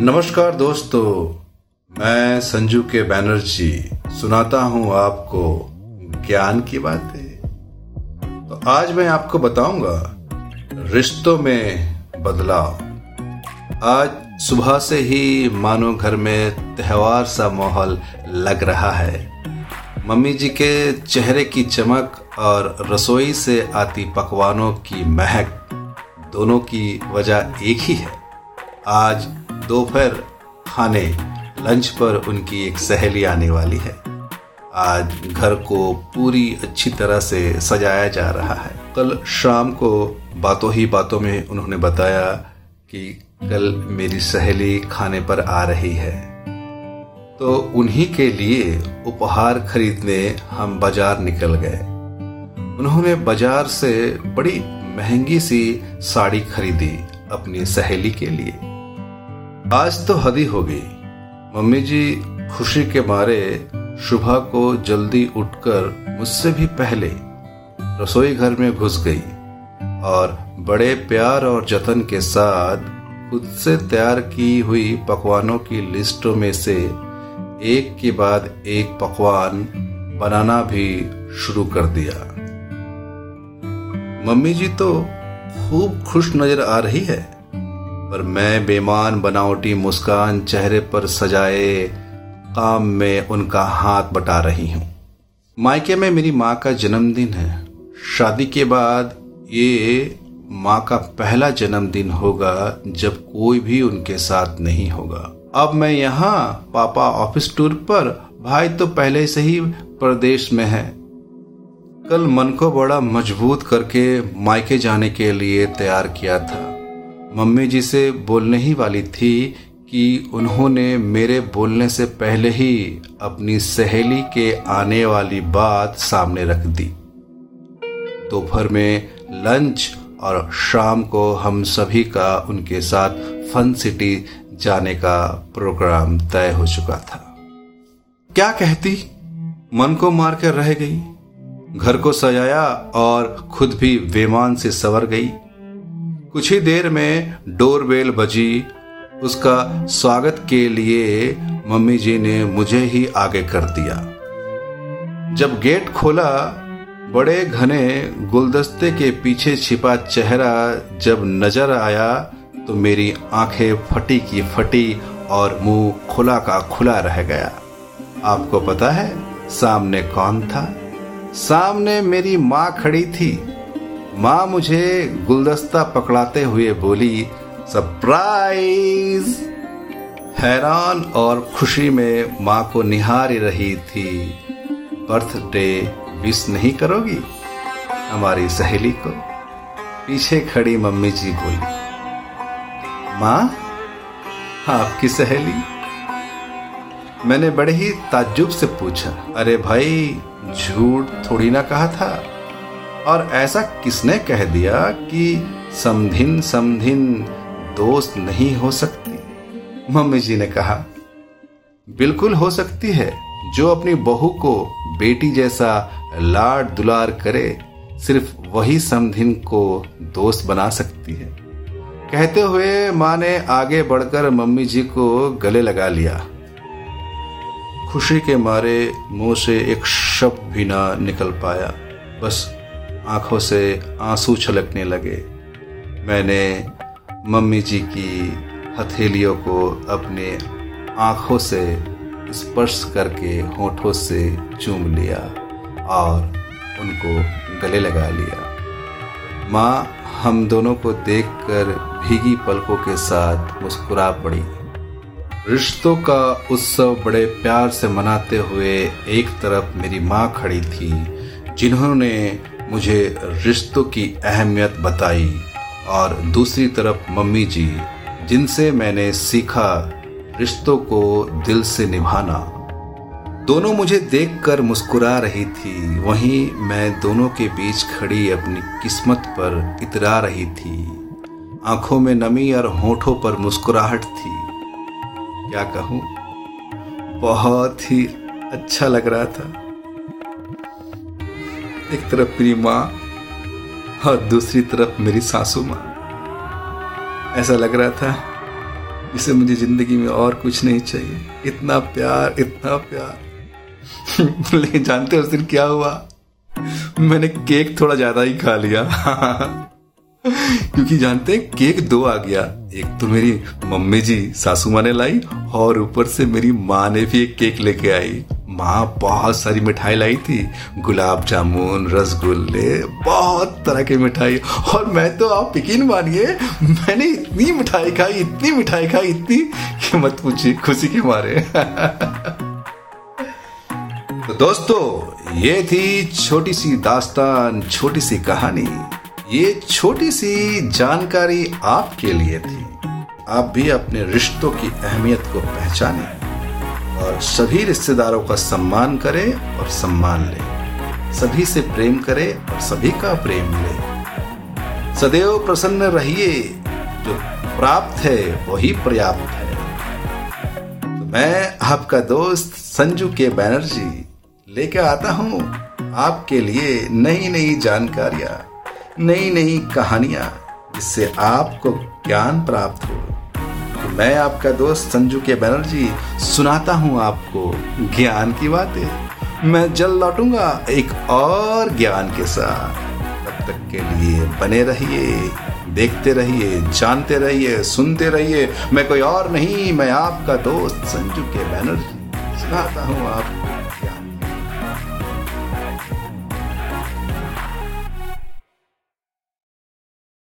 नमस्कार दोस्तों, मैं संजू के बैनर्जी सुनाता हूँ आपको ज्ञान की बातें। तो आज मैं आपको बताऊँगा रिश्तों में बदलाव। आज सुबह से ही मानो घर में त्योहार सा माहौल लग रहा है। मम्मी जी के चेहरे की चमक और रसोई से आती पकवानों की महक दोनों की वजह एक ही है। आज दोपहर खाने लंच पर उनकी एक सहेली आने वाली है। आज घर को पूरी अच्छी तरह से सजाया जा रहा है। कल शाम को बातों ही बातों में उन्होंने बताया कि कल मेरी सहेली खाने पर आ रही है। तो उन्हीं के लिए उपहार खरीदने हम बाज़ार निकल गए। उन्होंने बाज़ार से बड़ी महँगी सी साड़ी खरीदी अपनी सहेली के लिए। आज तो हदी हो गई। मम्मी जी खुशी के मारे सुबह को जल्दी उठकर मुझसे भी पहले रसोई घर में घुस गई और बड़े प्यार और जतन के साथ खुद से तैयार की हुई पकवानों की लिस्टों में से एक के बाद एक पकवान बनाना भी शुरू कर दिया। मम्मी जी तो खूब खुश नज़र आ रही है। पर मैं बेमान बनावटी मुस्कान चेहरे पर सजाए काम में उनका हाथ बटा रही हूँ। मायके में मेरी माँ का जन्मदिन है। शादी के बाद ये माँ का पहला जन्मदिन होगा जब कोई भी उनके साथ नहीं होगा। अब मैं यहाँ पापा ऑफ़िस टूर पर, भाई तो पहले से ही प्रदेश में है। कल मन को बड़ा मज़बूत करके मायके जाने के लिए तैयार किया था। मम्मी जी से बोलने ही वाली थी कि उन्होंने मेरे बोलने से पहले ही अपनी सहेली के आने वाली बात सामने रख दी। दोपहर में लंच और शाम को हम सभी का उनके साथ फन सिटी जाने का प्रोग्राम तय हो चुका था। क्या कहती? मन को मार कर रह गई, घर को सजाया और खुद भी वेमान से सवर गई। कुछ ही देर में डोरबेल बजी। उसका स्वागत के लिए मम्मी जी ने मुझे ही आगे कर दिया। जब गेट खोला, बड़े घने गुलदस्ते के पीछे छिपा चेहरा जब नज़र आया तो मेरी आँखें फटी की फटी और मुँह खुला का खुला रह गया। आपको पता है, सामने कौन था? सामने मेरी माँ खड़ी थी। माँ मुझे गुलदस्ता पकड़ाते हुए बोली, सरप्राइज़! हैरान और खुशी में माँ को निहार रही थी। बर्थडे विश नहीं करोगी? हमारी सहेली को? पीछे खड़ी मम्मी जी बोली, माँ, आपकी सहेली? मैंने बड़े ही ताज्जुब से पूछा, अरे भाई, झूठ थोड़ी ना कहा था? और ऐसा किसने कह दिया कि समधिन समधिन दोस्त नहीं हो सकती? मम्मी जी ने कहा, बिल्कुल हो सकती है, जो अपनी बहू को बेटी जैसा लाड दुलार करे, सिर्फ़ वही समधिन को दोस्त बना सकती है। कहते हुए माँ ने आगे बढ़कर मम्मी जी को गले लगा लिया। खुशी के मारे मुँह से एक शब्द भी ना निकल पाया। बस आँखों से आँसू छलकने लगे। मैंने मम्मी जी की हथेलियों को अपने आँखों से स्पर्श करके होठों से चूम लिया और उनको गले लगा लिया। माँ, हम दोनों को देखकर भीगी पलकों के साथ मुस्कुरा पड़ी। रिश्तों का उत्सव बड़े प्यार से मनाते हुए एक तरफ़ मेरी माँ खड़ी थी, जिन्होंने मुझे रिश्तों की अहमियत बताई। और दूसरी तरफ़ मम्मी जी, जिनसे मैंने सीखा रिश्तों को दिल से निभाना। दोनों मुझे देखकर मुस्कुरा रही थी। वहीं मैं दोनों के बीच खड़ी अपनी किस्मत पर इतरा रही थी। आँखों में नमी और होठों पर मुस्कुराहट थी। क्या कहूँ? बहुत ही अच्छा लग रहा था। एक तरफ़ मेरी माँ और दूसरी तरफ़ मेरी सासू माँ। ऐसा लग रहा था जिसे मुझे ज़िंदगी में और कुछ नहीं चाहिए। इतना प्यार इतना प्यार। लेकिन जानते उस दिन क्या हुआ? मैंने केक थोड़ा ज़्यादा ही खा लिया। क्योंकि जानते हैं, केक दो आ गया। एक तो मेरी मम्मी जी, सासू माँ ने लाई और ऊपर से मेरी माँ ने भी एक केक लेके आई। माँ बहुत सारी मिठाई लाई थी। गुलाब जामुन, रसगुल्ले, बहुत तरह की मिठाई। और मैं तो आप यकीन मानिए, मैंने इतनी मिठाई खाई, इतनी मिठाई खाई, इतनी कि मत पूछिए, खुशी के मारे। तो दोस्तों, ये थी छोटी सी दास्तान, छोटी सी कहानी। ये छोटी सी जानकारी आपके लिए थी। आप भी अपने रिश्तों की अहमियत को पहचानें। और सभी रिश्तेदारों का सम्मान करें और सम्मान लें। सभी से प्रेम करें और सभी का प्रेम लें। सदैव प्रसन्न रहिए, जो प्राप्त है, वही पर्याप्त है। तो मैं आपका दोस्त संजू के बैनर्जी लेकर आता हूँ आपके लिए नई नई जानकारियाँ नई नई कहानियाँ। जिससे आपको ज्ञान प्राप्त हो मैं आपका दोस्त संजू के बनर्जी सुनाता हूँ आपको ज्ञान की बातें। मैं जल्द लौटूँगा एक और ज्ञान के साथ। तब तक के लिए बने रहिए, देखते रहिए, जानते रहिए, सुनते रहिए। मैं कोई और नहीं, मैं आपका दोस्त संजू के बैनर्जी सुनाता हूँ आपको।